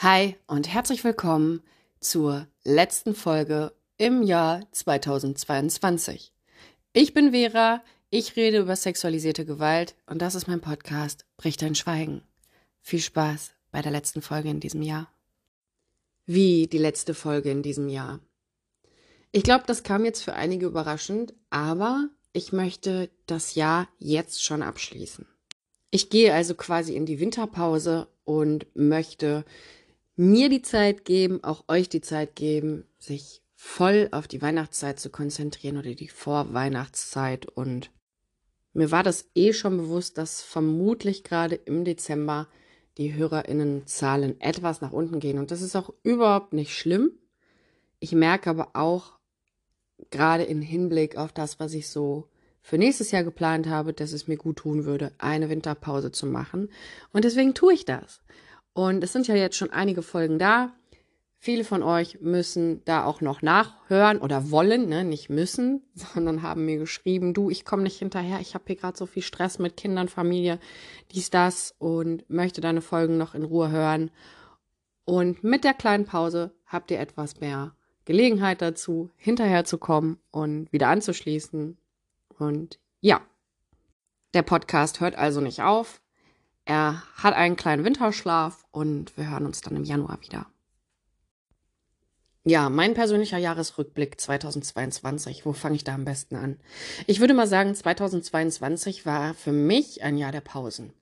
Hi und herzlich willkommen zur letzten Folge im Jahr 2022. Ich bin Vera, ich rede über sexualisierte Gewalt und das ist mein Podcast Bricht dein Schweigen. Viel Spaß bei der letzten Folge in diesem Jahr. Wie die letzte Folge in diesem Jahr. Ich glaube, das kam jetzt für einige überraschend, aber ich möchte das Jahr jetzt schon abschließen. Ich gehe also quasi in die Winterpause und möchte mir die Zeit geben, auch euch die Zeit geben, sich voll auf die Weihnachtszeit zu konzentrieren oder die Vorweihnachtszeit. Und mir war das eh schon bewusst, dass vermutlich gerade im Dezember die HörerInnenzahlen etwas nach unten gehen. Und das ist auch überhaupt nicht schlimm. Ich merke aber auch gerade im Hinblick auf das, was ich so für nächstes Jahr geplant habe, dass es mir gut tun würde, eine Winterpause zu machen. Und deswegen tue ich das. Und es sind ja jetzt schon einige Folgen da. Viele von euch müssen da auch noch nachhören oder wollen, ne? nicht müssen, sondern haben mir geschrieben, du, ich komme nicht hinterher, ich habe hier gerade so viel Stress mit Kindern, Familie, dies, das und möchte deine Folgen noch in Ruhe hören. Und mit der kleinen Pause habt ihr etwas mehr Gelegenheit dazu, hinterher zu kommen und wieder anzuschließen. Und ja, der Podcast hört also nicht auf. Er hat einen kleinen Winterschlaf und wir hören uns dann im Januar wieder. Ja, mein persönlicher Jahresrückblick 2022. Wo fange ich da am besten an? Ich würde mal sagen, 2022 war für mich ein Jahr der Pausen.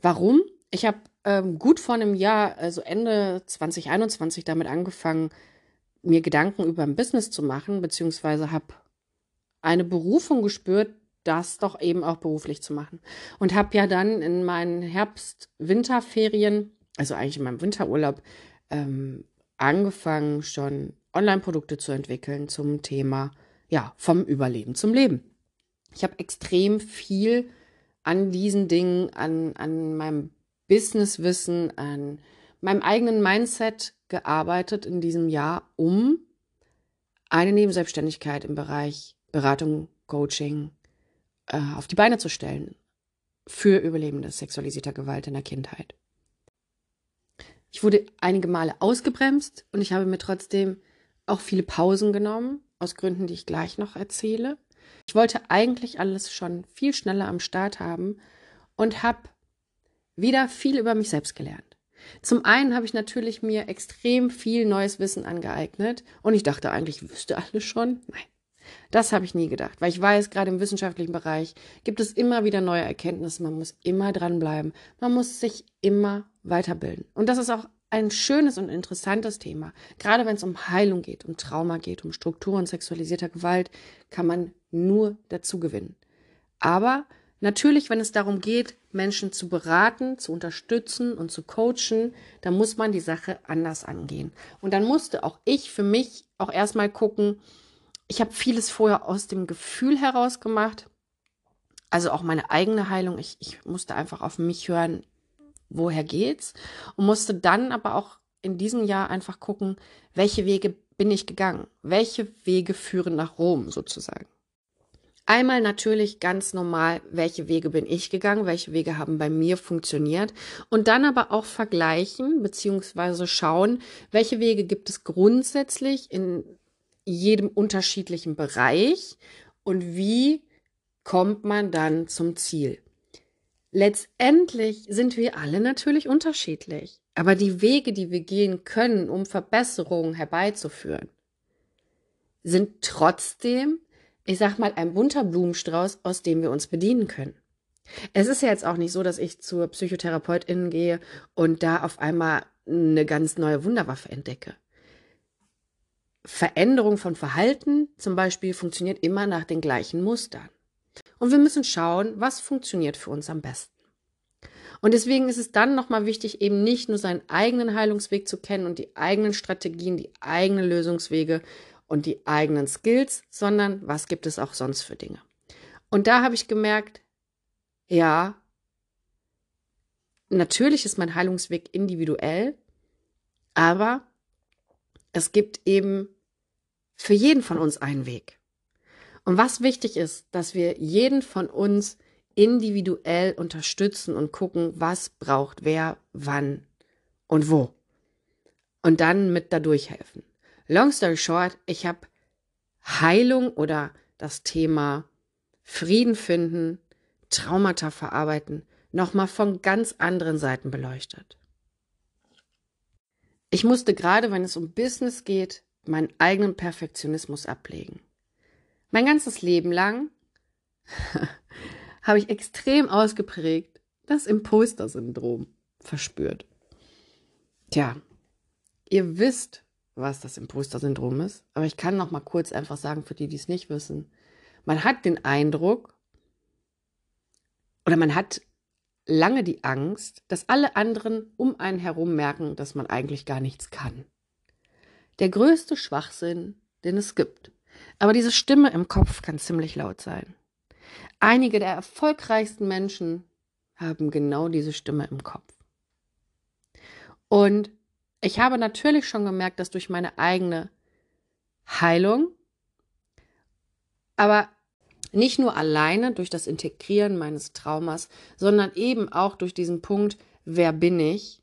Warum? Ich habe ähm, gut vor einem Jahr, also Ende 2021, damit angefangen, mir Gedanken über ein Business zu machen, beziehungsweise habe eine Berufung gespürt, das doch eben auch beruflich zu machen. Und habe ja dann in meinen Herbst-Winterferien, also eigentlich in meinem Winterurlaub, ähm, angefangen, schon Online-Produkte zu entwickeln zum Thema, ja, vom Überleben zum Leben. Ich habe extrem viel an diesen Dingen, an, an meinem Businesswissen, an meinem eigenen Mindset gearbeitet in diesem Jahr, um eine Nebenselbstständigkeit im Bereich Beratung, Coaching, äh, auf die Beine zu stellen für Überlebende sexualisierter Gewalt in der Kindheit. Ich wurde einige Male ausgebremst und ich habe mir trotzdem auch viele Pausen genommen, aus Gründen, die ich gleich noch erzähle. Ich wollte eigentlich alles schon viel schneller am Start haben und habe wieder viel über mich selbst gelernt. Zum einen habe ich natürlich mir extrem viel neues Wissen angeeignet und ich dachte eigentlich, ich wüsste alles schon. Nein, das habe ich nie gedacht, weil ich weiß, gerade im wissenschaftlichen Bereich gibt es immer wieder neue Erkenntnisse. Man muss immer dranbleiben. Man muss sich immer weiterbilden. Und das ist auch ein schönes und interessantes Thema. Gerade wenn es um Heilung geht, um Trauma geht, um Strukturen sexualisierter Gewalt, kann man nur dazu gewinnen. Aber natürlich, wenn es darum geht, Menschen zu beraten, zu unterstützen und zu coachen, dann muss man die Sache anders angehen. Und dann musste auch ich für mich auch erstmal gucken, ich habe vieles vorher aus dem Gefühl heraus gemacht. Also auch meine eigene Heilung. Ich, ich musste einfach auf mich hören, woher geht's? Und musste dann aber auch in diesem Jahr einfach gucken, welche Wege bin ich gegangen? Welche Wege führen nach Rom sozusagen? Einmal natürlich ganz normal, welche Wege bin ich gegangen, welche Wege haben bei mir funktioniert und dann aber auch vergleichen beziehungsweise schauen, welche Wege gibt es grundsätzlich in jedem unterschiedlichen Bereich und wie kommt man dann zum Ziel. Letztendlich sind wir alle natürlich unterschiedlich, aber die Wege, die wir gehen können, um Verbesserungen herbeizuführen, sind trotzdem, ich sag mal, ein bunter Blumenstrauß, aus dem wir uns bedienen können. Es ist ja jetzt auch nicht so, dass ich zur Psychotherapeutin gehe und da auf einmal eine ganz neue Wunderwaffe entdecke. Veränderung von Verhalten zum Beispiel funktioniert immer nach den gleichen Mustern. Und wir müssen schauen, was funktioniert für uns am besten. Und deswegen ist es dann nochmal wichtig, eben nicht nur seinen eigenen Heilungsweg zu kennen und die eigenen Strategien, die eigenen Lösungswege und die eigenen Skills, sondern was gibt es auch sonst für Dinge. Und da habe ich gemerkt, ja, natürlich ist mein Heilungsweg individuell, aber es gibt eben für jeden von uns einen Weg. Und was wichtig ist, dass wir jeden von uns individuell unterstützen und gucken, was braucht wer, wann und wo. und dann mit da durchhelfen. Long story short, ich habe Heilung oder das Thema Frieden finden, Traumata verarbeiten, nochmal von ganz anderen Seiten beleuchtet. Ich musste gerade, wenn es um Business geht, meinen eigenen Perfektionismus ablegen. Mein ganzes Leben lang habe ich extrem ausgeprägt das Imposter-Syndrom verspürt. Tja, ihr wisst, was das Imposter-Syndrom ist, aber ich kann noch mal kurz einfach sagen, für die, die es nicht wissen. Man hat den Eindruck oder man hat lange die Angst, dass alle anderen um einen herum merken, dass man eigentlich gar nichts kann. Der größte Schwachsinn, den es gibt. Aber diese Stimme im Kopf kann ziemlich laut sein. Einige der erfolgreichsten Menschen haben genau diese Stimme im Kopf. Und ich habe natürlich schon gemerkt, dass durch meine eigene Heilung, aber nicht nur alleine durch das Integrieren meines Traumas, sondern eben auch durch diesen Punkt, wer bin ich?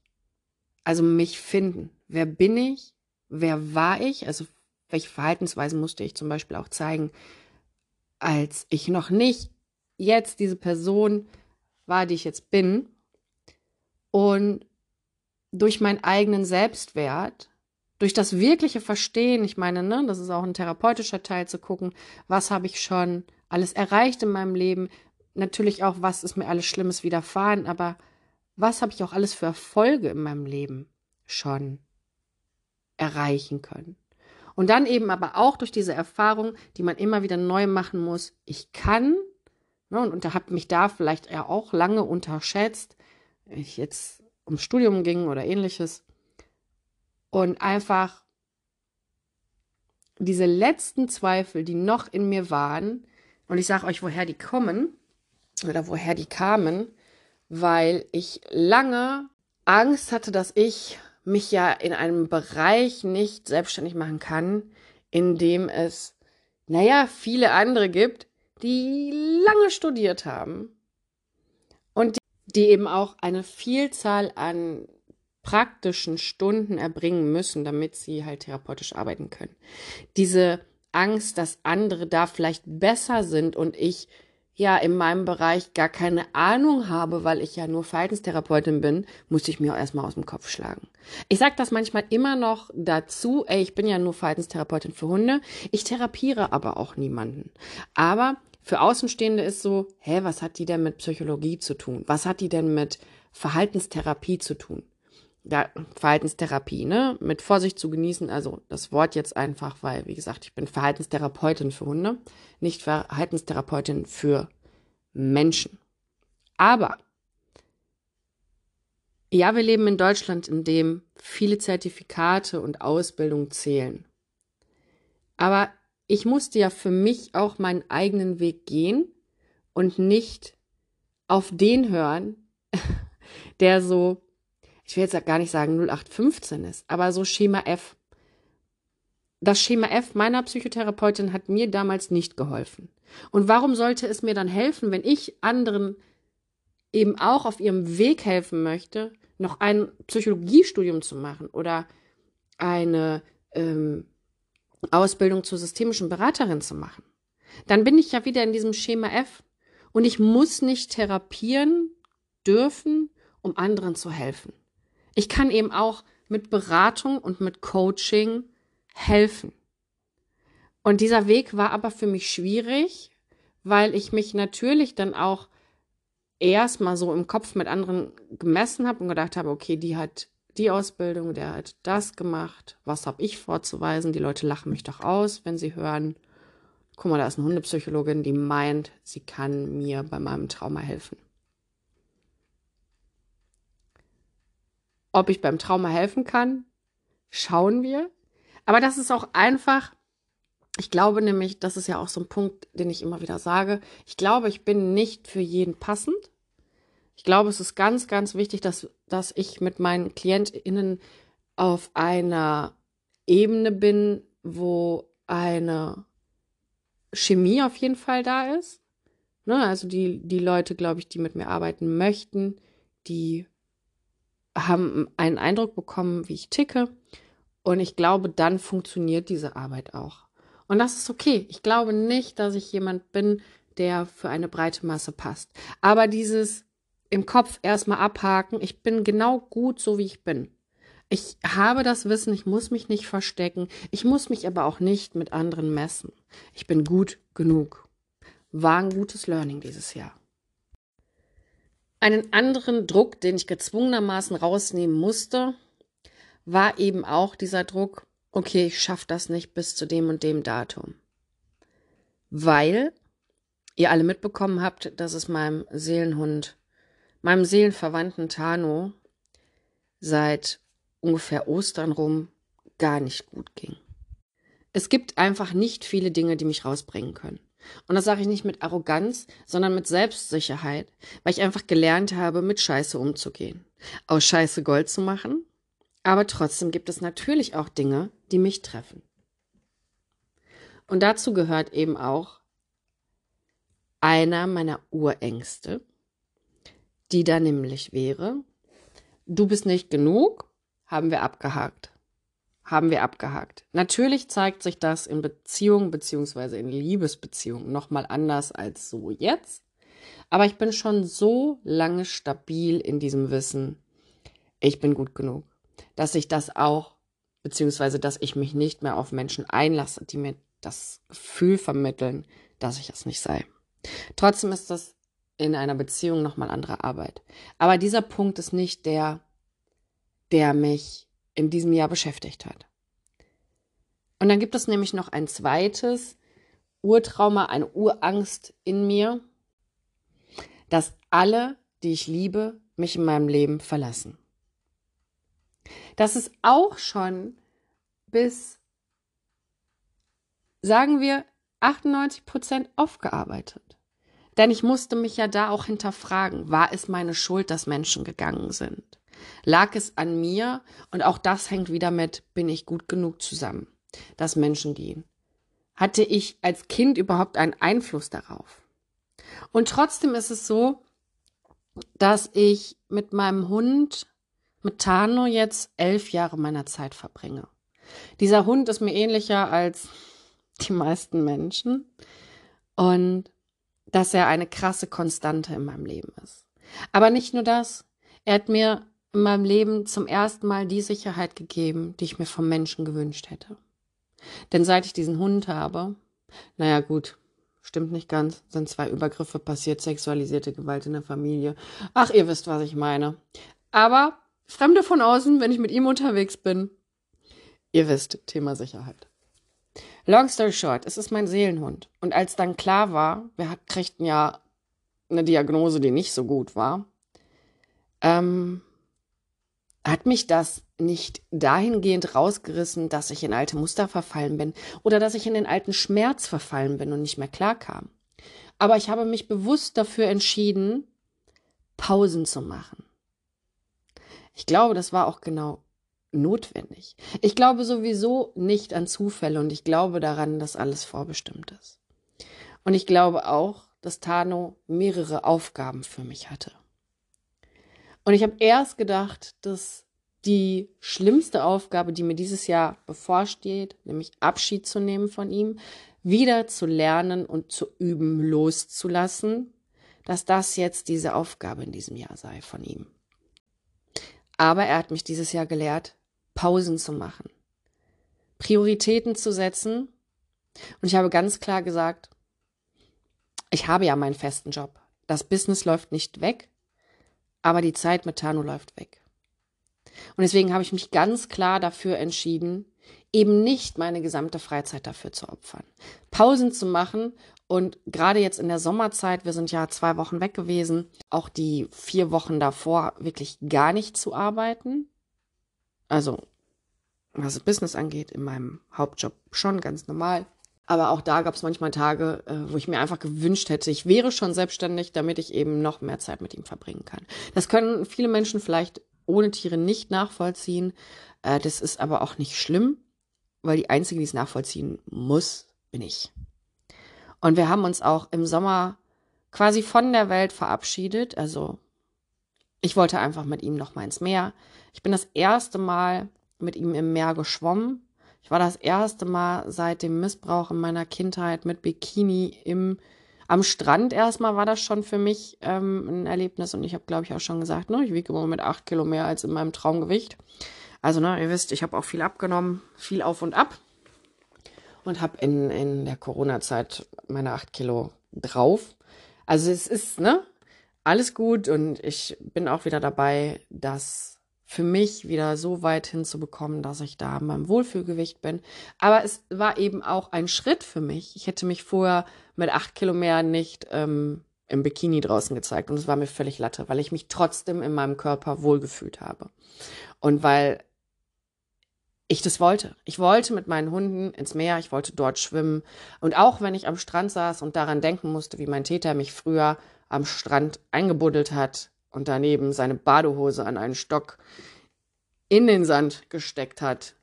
Also mich finden. Wer bin ich? Wer war ich? Also welche Verhaltensweisen musste ich zum Beispiel auch zeigen, als ich noch nicht jetzt diese Person war, die ich jetzt bin. Und durch meinen eigenen Selbstwert, durch das wirkliche Verstehen, ich meine, ne, das ist auch ein therapeutischer Teil zu gucken, was habe ich schon alles erreicht in meinem Leben, natürlich auch, was ist mir alles Schlimmes widerfahren, aber was habe ich auch alles für Erfolge in meinem Leben schon erreichen können. Und dann eben aber auch durch diese Erfahrung, die man immer wieder neu machen muss, ich kann, ne, und, und habe mich da vielleicht ja auch lange unterschätzt, ich jetzt ums Studium ging oder ähnliches. Und einfach diese letzten Zweifel, die noch in mir waren, und ich sage euch, woher die kommen oder woher die kamen, weil ich lange Angst hatte, dass ich mich ja in einem Bereich nicht selbstständig machen kann, in dem es, naja, viele andere gibt, die lange studiert haben. Und die eben auch eine Vielzahl an praktischen Stunden erbringen müssen, damit sie halt therapeutisch arbeiten können. Diese Angst, dass andere da vielleicht besser sind und ich ja in meinem Bereich gar keine Ahnung habe, weil ich ja nur Verhaltenstherapeutin bin, musste ich mir auch erstmal aus dem Kopf schlagen. Ich sage das manchmal immer noch dazu, ey, ich bin ja nur Verhaltenstherapeutin für Hunde, ich therapiere aber auch niemanden. Aber für Außenstehende ist so, hä, was hat die denn mit Psychologie zu tun? Was hat die denn mit Verhaltenstherapie zu tun? Ja, Verhaltenstherapie, ne? Mit Vorsicht zu genießen, also das Wort jetzt einfach, weil, wie gesagt, ich bin Verhaltenstherapeutin für Hunde, nicht Verhaltenstherapeutin für Menschen. Aber ja, wir leben in Deutschland, in dem viele Zertifikate und Ausbildung zählen. Aber ich musste ja für mich auch meinen eigenen Weg gehen und nicht auf den hören, der so, ich will jetzt gar nicht sagen 0815 ist, aber so Schema F. Das Schema F meiner Psychotherapeutin hat mir damals nicht geholfen. Und warum sollte es mir dann helfen, wenn ich anderen eben auch auf ihrem Weg helfen möchte, noch ein Psychologiestudium zu machen oder eine ähm, Ausbildung zur systemischen Beraterin zu machen. Dann bin ich ja wieder in diesem Schema F und ich muss nicht therapieren dürfen, um anderen zu helfen. Ich kann eben auch mit Beratung und mit Coaching helfen. Und dieser Weg war aber für mich schwierig, weil ich mich natürlich dann auch erstmal so im Kopf mit anderen gemessen habe und gedacht habe, okay, die hat die Ausbildung, der hat das gemacht, was habe ich vorzuweisen? Die Leute lachen mich doch aus, wenn sie hören, guck mal, da ist eine Hundepsychologin, die meint, sie kann mir bei meinem Trauma helfen. Ob ich beim Trauma helfen kann, schauen wir. Aber das ist auch einfach, ich glaube nämlich, das ist ja auch so ein Punkt, den ich immer wieder sage, ich glaube, ich bin nicht für jeden passend. Ich glaube, es ist ganz, ganz wichtig, dass, dass ich mit meinen KlientInnen auf einer Ebene bin, wo eine Chemie auf jeden Fall da ist. Ne, also die, die Leute, glaube ich, die mit mir arbeiten möchten, die haben einen Eindruck bekommen, wie ich ticke Und ich glaube, dann funktioniert diese Arbeit auch. Und das ist okay. Ich glaube nicht, dass ich jemand bin, der für eine breite Masse passt. Aber dieses im Kopf erstmal abhaken, ich bin genau gut so, wie ich bin. Ich habe das Wissen, ich muss mich nicht verstecken, ich muss mich aber auch nicht mit anderen messen. Ich bin gut genug. War ein gutes Learning dieses Jahr. Einen anderen Druck, den ich gezwungenermaßen rausnehmen musste, war eben auch dieser Druck, okay, ich schaffe das nicht bis zu dem und dem Datum. Weil ihr alle mitbekommen habt, dass es meinem Seelenhund, meinem Seelenverwandten Tano seit ungefähr Ostern rum gar nicht gut ging. Es gibt einfach nicht viele Dinge, die mich rausbringen können. Und das sage ich nicht mit Arroganz, sondern mit Selbstsicherheit, weil ich einfach gelernt habe, mit Scheiße umzugehen. Aus Scheiße Gold zu machen. Aber trotzdem gibt es natürlich auch Dinge, die mich treffen. Und dazu gehört eben auch einer meiner Urängste, die da nämlich wäre, du bist nicht genug, haben wir abgehakt. Haben wir abgehakt. Natürlich zeigt sich das in Beziehungen beziehungsweise in Liebesbeziehungen nochmal anders als so jetzt. Aber ich bin schon so lange stabil in diesem Wissen, ich bin gut genug, dass ich das auch, beziehungsweise dass ich mich nicht mehr auf Menschen einlasse, die mir das Gefühl vermitteln, dass ich es nicht sei. Trotzdem ist das in einer Beziehung nochmal andere Arbeit. Aber dieser Punkt ist nicht der, der mich in diesem Jahr beschäftigt hat. Und dann gibt es nämlich noch ein zweites Urtrauma, eine Urangst in mir, dass alle, die ich liebe, mich in meinem Leben verlassen. Das ist auch schon bis, sagen wir, 98 Prozent aufgearbeitet. Denn ich musste mich ja da auch hinterfragen, war es meine Schuld, dass Menschen gegangen sind? Lag es an mir? Und auch das hängt wieder mit, bin ich gut genug zusammen, dass Menschen gehen? Hatte ich als Kind überhaupt einen Einfluss darauf? Und trotzdem ist es so, dass ich mit meinem Hund, mit Tano, jetzt elf Jahre meiner Zeit verbringe. Dieser Hund ist mir ähnlicher als die meisten Menschen und dass er eine krasse Konstante in meinem Leben ist. Aber nicht nur das, er hat mir in meinem Leben zum ersten Mal die Sicherheit gegeben, die ich mir vom Menschen gewünscht hätte. Denn seit ich diesen Hund habe, naja gut, stimmt nicht ganz, sind zwei Übergriffe passiert, sexualisierte Gewalt in der Familie. Ach, ihr wisst, was ich meine. Aber Fremde von außen, wenn ich mit ihm unterwegs bin, ihr wisst, Thema Sicherheit. Long story short, es ist mein Seelenhund. Und als dann klar war, wir kriegten ja eine Diagnose, die nicht so gut war, ähm, hat mich das nicht dahingehend rausgerissen, dass ich in alte Muster verfallen bin oder dass ich in den alten Schmerz verfallen bin und nicht mehr klarkam. Aber ich habe mich bewusst dafür entschieden, Pausen zu machen. Ich glaube, das war auch genau notwendig. Ich glaube sowieso nicht an Zufälle und ich glaube daran, dass alles vorbestimmt ist. Und ich glaube auch, dass Tano mehrere Aufgaben für mich hatte. Und ich habe erst gedacht, dass die schlimmste Aufgabe, die mir dieses Jahr bevorsteht, nämlich Abschied zu nehmen von ihm, wieder zu lernen und zu üben, loszulassen, dass das jetzt diese Aufgabe in diesem Jahr sei von ihm. Aber er hat mich dieses Jahr gelehrt, Pausen zu machen, Prioritäten zu setzen. Und ich habe ganz klar gesagt, ich habe ja meinen festen Job. Das Business läuft nicht weg, aber die Zeit mit Tano läuft weg. Und deswegen habe ich mich ganz klar dafür entschieden, eben nicht meine gesamte Freizeit dafür zu opfern. Pausen zu machen und gerade jetzt in der Sommerzeit, wir sind ja zwei Wochen weg gewesen, auch die vier Wochen davor wirklich gar nicht zu arbeiten. Also, was Business angeht, in meinem Hauptjob schon ganz normal. Aber auch da gab es manchmal Tage, äh, wo ich mir einfach gewünscht hätte, ich wäre schon selbstständig, damit ich eben noch mehr Zeit mit ihm verbringen kann. Das können viele Menschen vielleicht ohne Tiere nicht nachvollziehen. Äh, das ist aber auch nicht schlimm, weil die Einzige, die es nachvollziehen muss, bin ich. Und wir haben uns auch im Sommer quasi von der Welt verabschiedet. Also ich wollte einfach mit ihm noch mal ins Meer. Ich bin das erste Mal mit ihm im Meer geschwommen. Ich war das erste Mal seit dem Missbrauch in meiner Kindheit mit Bikini im am Strand erstmal war das schon für mich ähm, ein Erlebnis und ich habe, glaube ich, auch schon gesagt, ne, ich wiege im Moment acht Kilo mehr als in meinem Traumgewicht. Also, ne, ihr wisst, ich habe auch viel abgenommen, viel auf und ab und habe in, in der Corona-Zeit meine acht Kilo drauf. Also es ist, ne, alles gut und ich bin auch wieder dabei, das für mich wieder so weit hinzubekommen, dass ich da in meinem Wohlfühlgewicht bin. Aber es war eben auch ein Schritt für mich. Ich hätte mich vorher mit acht Kilo mehr nicht ähm, im Bikini draußen gezeigt und es war mir völlig latte, weil ich mich trotzdem in meinem Körper wohlgefühlt habe. Und weil ich das wollte. Ich wollte mit meinen Hunden ins Meer, ich wollte dort schwimmen. Und auch wenn ich am Strand saß und daran denken musste, wie mein Täter mich früher am Strand eingebuddelt hat und daneben seine Badehose an einen Stock in den Sand gesteckt hat,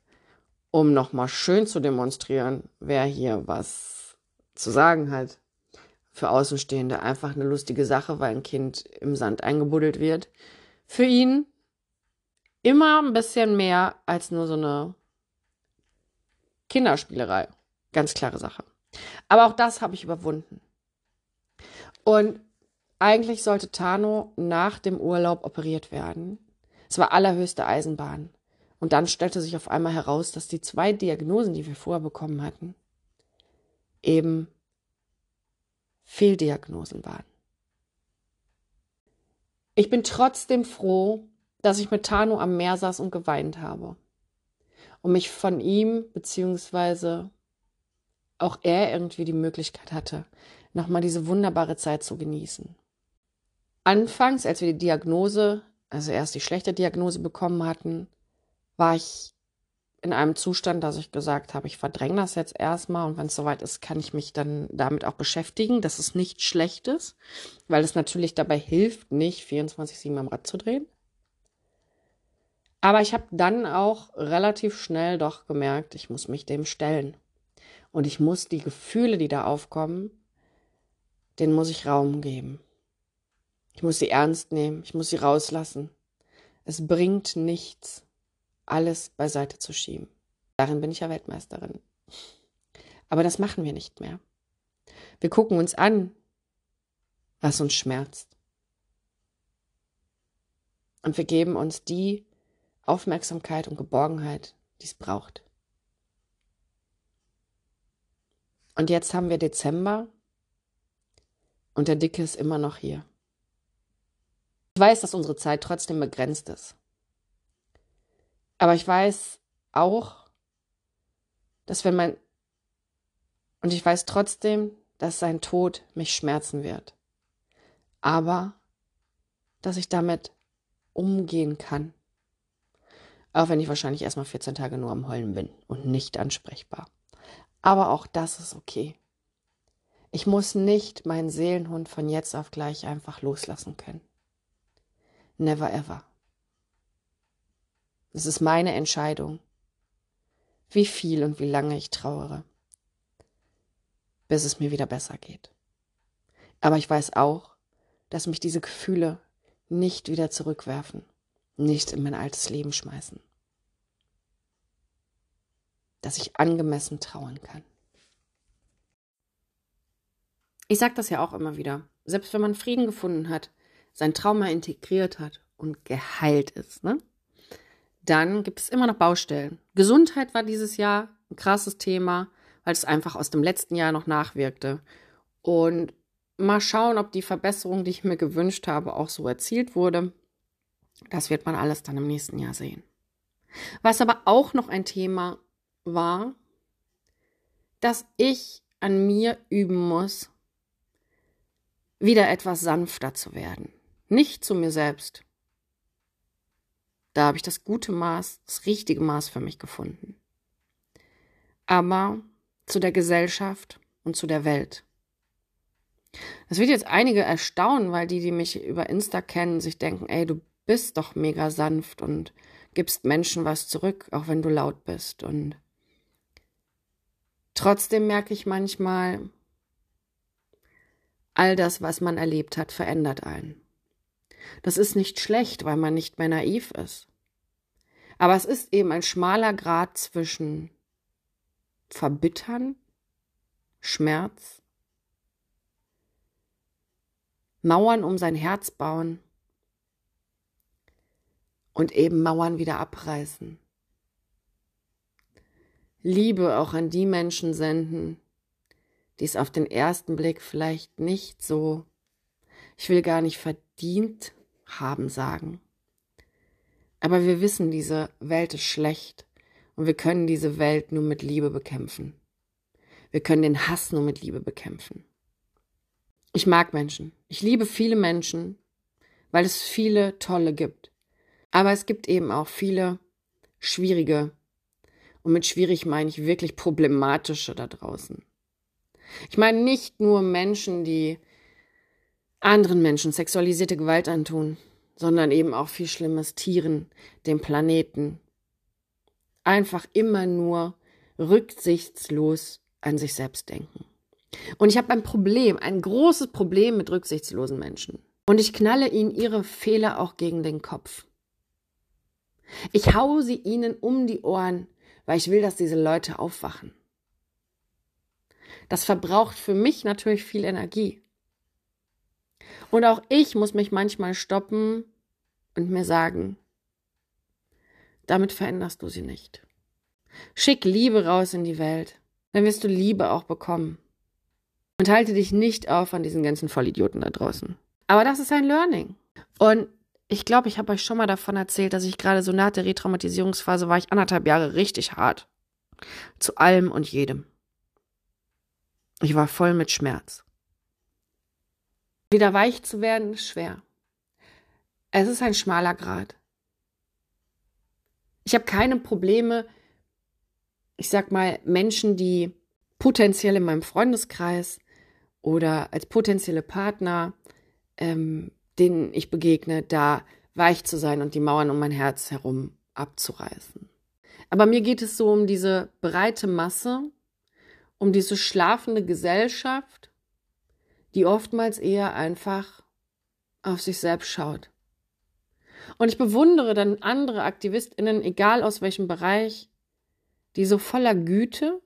um nochmal schön zu demonstrieren, wer hier was zu sagen hat. Für Außenstehende einfach eine lustige Sache, weil ein Kind im Sand eingebuddelt wird. Für ihn immer ein bisschen mehr als nur so eine Kinderspielerei. Ganz klare Sache. Aber auch das habe ich überwunden. Und eigentlich sollte Tano nach dem Urlaub operiert werden. Es war allerhöchste Eisenbahn. Und dann stellte sich auf einmal heraus, dass die zwei Diagnosen, die wir vorher bekommen hatten, eben Fehldiagnosen waren. Ich bin trotzdem froh, dass ich mit Tano am Meer saß und geweint habe. Und mich von ihm, beziehungsweise auch er irgendwie die Möglichkeit hatte, nochmal diese wunderbare Zeit zu genießen. Anfangs, als wir die Diagnose, also erst die schlechte Diagnose bekommen hatten, war ich in einem Zustand, dass ich gesagt habe, ich verdränge das jetzt erstmal und wenn es soweit ist, kann ich mich dann damit auch beschäftigen. Das ist nichts Schlechtes, weil es natürlich dabei hilft, nicht 24-7 am Rad zu drehen. Aber ich habe dann auch relativ schnell doch gemerkt, ich muss mich dem stellen. Und ich muss die Gefühle, die da aufkommen, denen muss ich Raum geben. Ich muss sie ernst nehmen, ich muss sie rauslassen. Es bringt nichts, alles beiseite zu schieben. Darin bin ich ja Weltmeisterin. Aber das machen wir nicht mehr. Wir gucken uns an, was uns schmerzt. Und wir geben uns die Aufmerksamkeit und Geborgenheit, die es braucht. Und jetzt haben wir Dezember und der Dicke ist immer noch hier. Ich weiß, dass unsere Zeit trotzdem begrenzt ist. Aber ich weiß auch, dass wenn mein und ich weiß trotzdem, dass sein Tod mich schmerzen wird. Aber dass ich damit umgehen kann. Auch wenn ich wahrscheinlich erstmal 14 Tage nur am Heulen bin und nicht ansprechbar. Aber auch das ist okay. Ich muss nicht meinen Seelenhund von jetzt auf gleich einfach loslassen können. Never ever. Es ist meine Entscheidung, wie viel und wie lange ich trauere, bis es mir wieder besser geht. Aber ich weiß auch, dass mich diese Gefühle nicht wieder zurückwerfen nicht in mein altes Leben schmeißen. Dass ich angemessen trauern kann. Ich sage das ja auch immer wieder. Selbst wenn man Frieden gefunden hat, sein Trauma integriert hat und geheilt ist, ne? dann gibt es immer noch Baustellen. Gesundheit war dieses Jahr ein krasses Thema, weil es einfach aus dem letzten Jahr noch nachwirkte. Und mal schauen, ob die Verbesserung, die ich mir gewünscht habe, auch so erzielt wurde. Das wird man alles dann im nächsten Jahr sehen. Was aber auch noch ein Thema war, dass ich an mir üben muss, wieder etwas sanfter zu werden. Nicht zu mir selbst. Da habe ich das gute Maß, das richtige Maß für mich gefunden. Aber zu der Gesellschaft und zu der Welt. Das wird jetzt einige erstaunen, weil die, die mich über Insta kennen, sich denken, ey, du bist doch mega sanft und gibst Menschen was zurück, auch wenn du laut bist. Und trotzdem merke ich manchmal, all das, was man erlebt hat, verändert einen. Das ist nicht schlecht, weil man nicht mehr naiv ist. Aber es ist eben ein schmaler Grad zwischen Verbittern, Schmerz, Mauern um sein Herz bauen und eben Mauern wieder abreißen. Liebe auch an die Menschen senden, die es auf den ersten Blick vielleicht nicht so, ich will gar nicht verdient haben sagen. Aber wir wissen, diese Welt ist schlecht und wir können diese Welt nur mit Liebe bekämpfen. Wir können den Hass nur mit Liebe bekämpfen. Ich mag Menschen. Ich liebe viele Menschen, weil es viele tolle gibt. Aber es gibt eben auch viele schwierige. Und mit schwierig meine ich wirklich problematische da draußen. Ich meine nicht nur Menschen, die anderen Menschen sexualisierte Gewalt antun, sondern eben auch viel Schlimmes Tieren, dem Planeten. Einfach immer nur rücksichtslos an sich selbst denken. Und ich habe ein Problem, ein großes Problem mit rücksichtslosen Menschen. Und ich knalle ihnen ihre Fehler auch gegen den Kopf. Ich hau sie ihnen um die Ohren, weil ich will, dass diese Leute aufwachen. Das verbraucht für mich natürlich viel Energie. Und auch ich muss mich manchmal stoppen und mir sagen, damit veränderst du sie nicht. Schick Liebe raus in die Welt, dann wirst du Liebe auch bekommen. Und halte dich nicht auf an diesen ganzen Vollidioten da draußen. Aber das ist ein Learning. Und ich glaube, ich habe euch schon mal davon erzählt, dass ich gerade so nach der Retraumatisierungsphase war ich anderthalb Jahre richtig hart. Zu allem und jedem. Ich war voll mit Schmerz. Wieder weich zu werden ist schwer. Es ist ein schmaler Grad. Ich habe keine Probleme, ich sag mal, Menschen, die potenziell in meinem Freundeskreis oder als potenzielle Partner, ähm, denen ich begegne, da weich zu sein und die Mauern um mein Herz herum abzureißen. Aber mir geht es so um diese breite Masse, um diese schlafende Gesellschaft, die oftmals eher einfach auf sich selbst schaut. Und ich bewundere dann andere Aktivistinnen, egal aus welchem Bereich, die so voller Güte,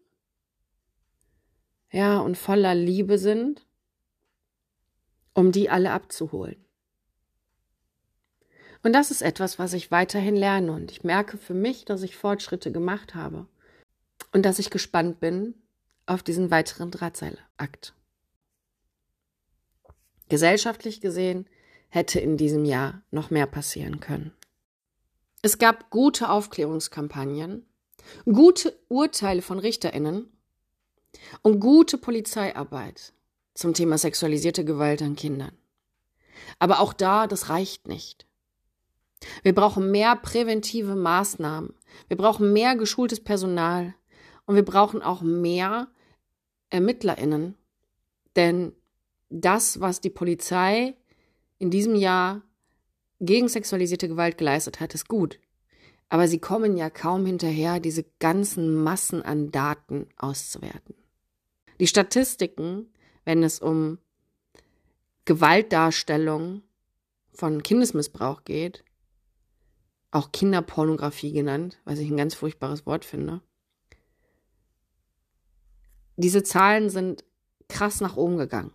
ja, und voller Liebe sind, um die alle abzuholen. Und das ist etwas, was ich weiterhin lerne und ich merke für mich, dass ich Fortschritte gemacht habe und dass ich gespannt bin auf diesen weiteren Drahtseilakt. Gesellschaftlich gesehen hätte in diesem Jahr noch mehr passieren können. Es gab gute Aufklärungskampagnen, gute Urteile von Richterinnen und gute Polizeiarbeit zum Thema sexualisierte Gewalt an Kindern. Aber auch da, das reicht nicht. Wir brauchen mehr präventive Maßnahmen. Wir brauchen mehr geschultes Personal. Und wir brauchen auch mehr ErmittlerInnen. Denn das, was die Polizei in diesem Jahr gegen sexualisierte Gewalt geleistet hat, ist gut. Aber sie kommen ja kaum hinterher, diese ganzen Massen an Daten auszuwerten. Die Statistiken, wenn es um Gewaltdarstellung von Kindesmissbrauch geht, auch Kinderpornografie genannt, was ich ein ganz furchtbares Wort finde. Diese Zahlen sind krass nach oben gegangen.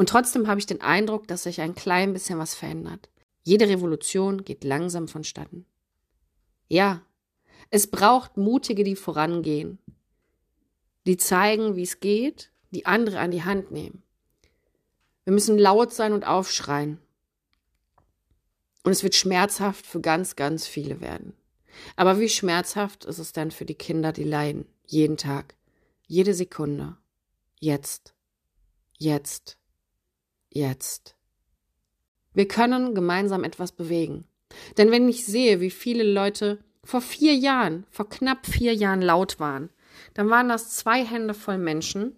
Und trotzdem habe ich den Eindruck, dass sich ein klein bisschen was verändert. Jede Revolution geht langsam vonstatten. Ja, es braucht Mutige, die vorangehen, die zeigen, wie es geht, die andere an die Hand nehmen. Wir müssen laut sein und aufschreien. Und es wird schmerzhaft für ganz, ganz viele werden. Aber wie schmerzhaft ist es dann für die Kinder, die leiden, jeden Tag, jede Sekunde, jetzt, jetzt jetzt. Wir können gemeinsam etwas bewegen. Denn wenn ich sehe, wie viele Leute vor vier Jahren, vor knapp vier Jahren laut waren, dann waren das zwei Hände voll Menschen,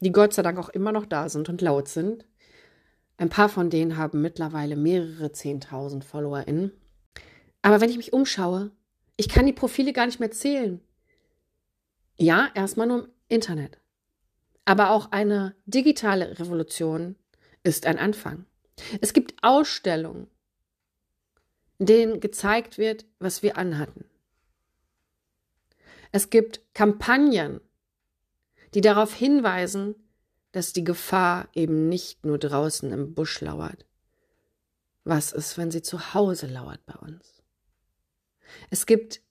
die Gott sei Dank auch immer noch da sind und laut sind. Ein paar von denen haben mittlerweile mehrere Zehntausend FollowerInnen. Aber wenn ich mich umschaue, ich kann die Profile gar nicht mehr zählen. Ja, erstmal nur im Internet. Aber auch eine digitale Revolution ist ein Anfang. Es gibt Ausstellungen denen gezeigt wird, was wir anhatten. Es gibt Kampagnen, die darauf hinweisen, dass die Gefahr eben nicht nur draußen im Busch lauert. Was ist, wenn sie zu Hause lauert bei uns? Es gibt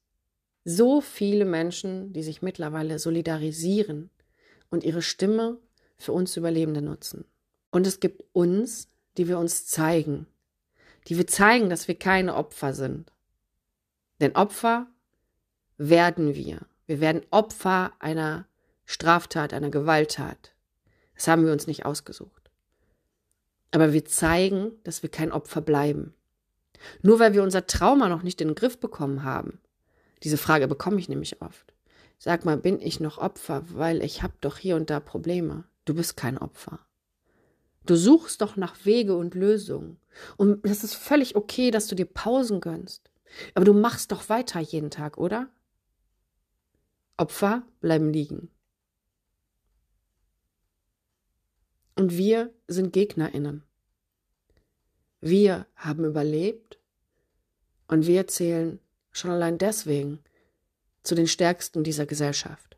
so viele Menschen, die sich mittlerweile solidarisieren und ihre Stimme für uns Überlebende nutzen. Und es gibt uns, die wir uns zeigen, die wir zeigen, dass wir keine Opfer sind. Denn Opfer werden wir. Wir werden Opfer einer Straftat, einer Gewalttat. Das haben wir uns nicht ausgesucht. Aber wir zeigen, dass wir kein Opfer bleiben. Nur weil wir unser Trauma noch nicht in den Griff bekommen haben. Diese Frage bekomme ich nämlich oft. Sag mal, bin ich noch Opfer, weil ich habe doch hier und da Probleme. Du bist kein Opfer. Du suchst doch nach Wege und Lösungen. Und das ist völlig okay, dass du dir Pausen gönnst. Aber du machst doch weiter jeden Tag, oder? Opfer bleiben liegen. Und wir sind Gegnerinnen. Wir haben überlebt und wir zählen schon allein deswegen zu den Stärksten dieser Gesellschaft.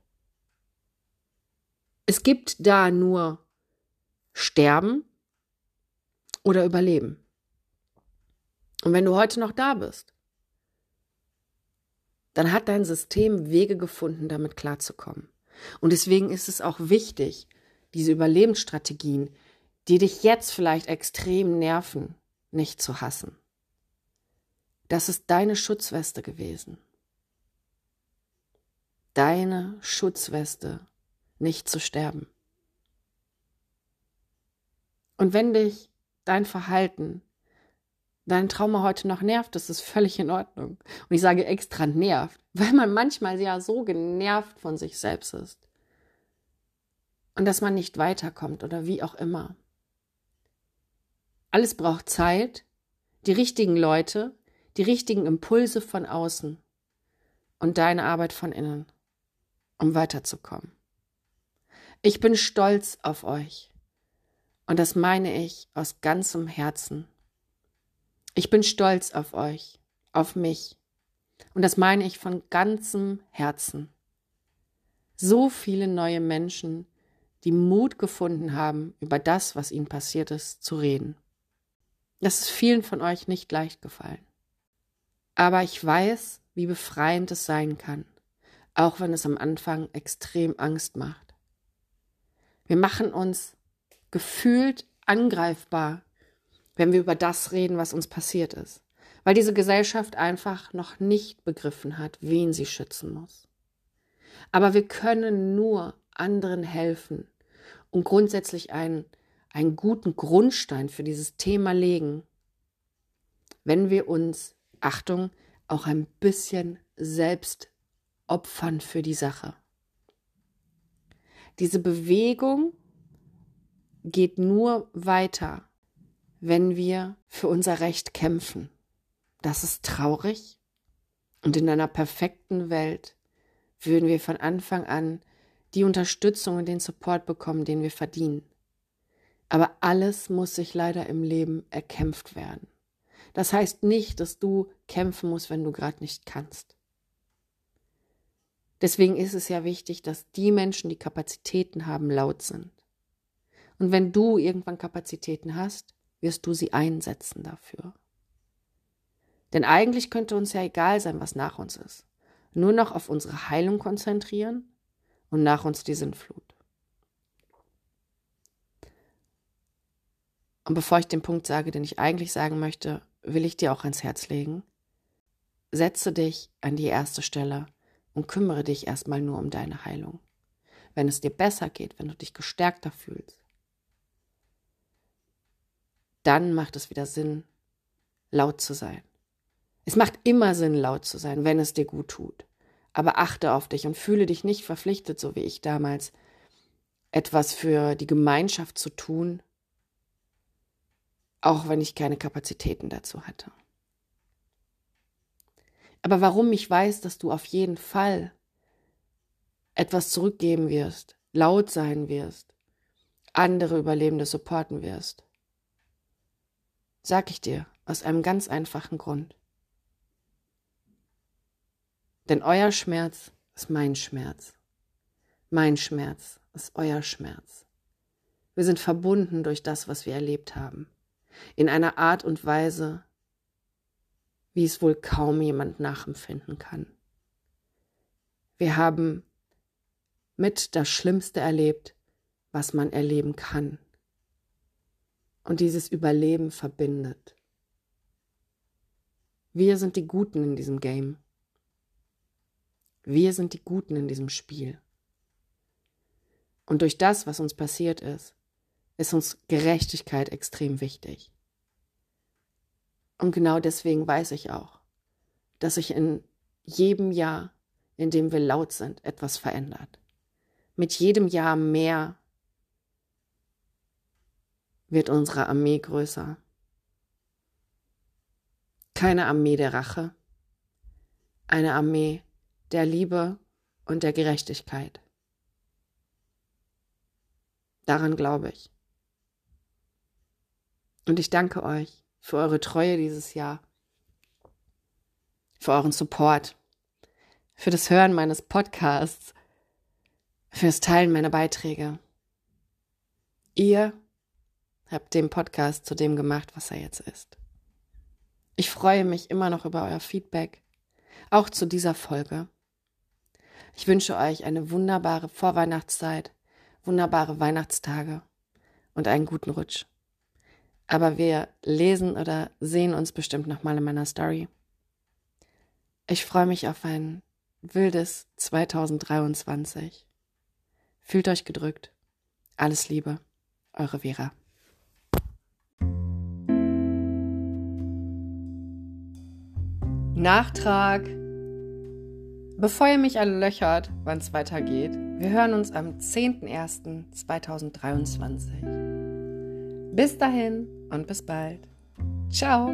Es gibt da nur Sterben oder Überleben. Und wenn du heute noch da bist, dann hat dein System Wege gefunden, damit klarzukommen. Und deswegen ist es auch wichtig, diese Überlebensstrategien, die dich jetzt vielleicht extrem nerven, nicht zu hassen. Das ist deine Schutzweste gewesen. Deine Schutzweste, nicht zu sterben. Und wenn dich dein Verhalten, dein Trauma heute noch nervt, das ist völlig in Ordnung. Und ich sage extra nervt, weil man manchmal ja so genervt von sich selbst ist. Und dass man nicht weiterkommt oder wie auch immer. Alles braucht Zeit, die richtigen Leute, die richtigen Impulse von außen und deine Arbeit von innen, um weiterzukommen. Ich bin stolz auf euch. Und das meine ich aus ganzem Herzen. Ich bin stolz auf euch, auf mich. Und das meine ich von ganzem Herzen. So viele neue Menschen, die Mut gefunden haben, über das, was ihnen passiert ist, zu reden. Das ist vielen von euch nicht leicht gefallen. Aber ich weiß, wie befreiend es sein kann, auch wenn es am Anfang extrem Angst macht. Wir machen uns gefühlt angreifbar, wenn wir über das reden, was uns passiert ist. Weil diese Gesellschaft einfach noch nicht begriffen hat, wen sie schützen muss. Aber wir können nur anderen helfen und grundsätzlich einen, einen guten Grundstein für dieses Thema legen, wenn wir uns, Achtung, auch ein bisschen selbst opfern für die Sache. Diese Bewegung geht nur weiter, wenn wir für unser Recht kämpfen. Das ist traurig. Und in einer perfekten Welt würden wir von Anfang an die Unterstützung und den Support bekommen, den wir verdienen. Aber alles muss sich leider im Leben erkämpft werden. Das heißt nicht, dass du kämpfen musst, wenn du gerade nicht kannst. Deswegen ist es ja wichtig, dass die Menschen, die Kapazitäten haben, laut sind. Und wenn du irgendwann Kapazitäten hast, wirst du sie einsetzen dafür. Denn eigentlich könnte uns ja egal sein, was nach uns ist. Nur noch auf unsere Heilung konzentrieren und nach uns die Sinnflut. Und bevor ich den Punkt sage, den ich eigentlich sagen möchte, will ich dir auch ans Herz legen. Setze dich an die erste Stelle und kümmere dich erstmal nur um deine Heilung. Wenn es dir besser geht, wenn du dich gestärkter fühlst, dann macht es wieder Sinn, laut zu sein. Es macht immer Sinn, laut zu sein, wenn es dir gut tut. Aber achte auf dich und fühle dich nicht verpflichtet, so wie ich damals, etwas für die Gemeinschaft zu tun, auch wenn ich keine Kapazitäten dazu hatte. Aber warum ich weiß, dass du auf jeden Fall etwas zurückgeben wirst, laut sein wirst, andere Überlebende supporten wirst, Sag ich dir, aus einem ganz einfachen Grund. Denn euer Schmerz ist mein Schmerz. Mein Schmerz ist euer Schmerz. Wir sind verbunden durch das, was wir erlebt haben. In einer Art und Weise, wie es wohl kaum jemand nachempfinden kann. Wir haben mit das Schlimmste erlebt, was man erleben kann. Und dieses Überleben verbindet. Wir sind die Guten in diesem Game. Wir sind die Guten in diesem Spiel. Und durch das, was uns passiert ist, ist uns Gerechtigkeit extrem wichtig. Und genau deswegen weiß ich auch, dass sich in jedem Jahr, in dem wir laut sind, etwas verändert. Mit jedem Jahr mehr wird unsere Armee größer. Keine Armee der Rache, eine Armee der Liebe und der Gerechtigkeit. Daran glaube ich. Und ich danke euch für eure Treue dieses Jahr, für euren Support, für das Hören meines Podcasts, fürs Teilen meiner Beiträge. Ihr habt den Podcast zu dem gemacht, was er jetzt ist. Ich freue mich immer noch über euer Feedback, auch zu dieser Folge. Ich wünsche euch eine wunderbare Vorweihnachtszeit, wunderbare Weihnachtstage und einen guten Rutsch. Aber wir lesen oder sehen uns bestimmt nochmal in meiner Story. Ich freue mich auf ein wildes 2023. Fühlt euch gedrückt. Alles Liebe. Eure Vera. Nachtrag. Bevor ihr mich alle löchert, wann es weitergeht, wir hören uns am 10.01.2023. Bis dahin und bis bald. Ciao.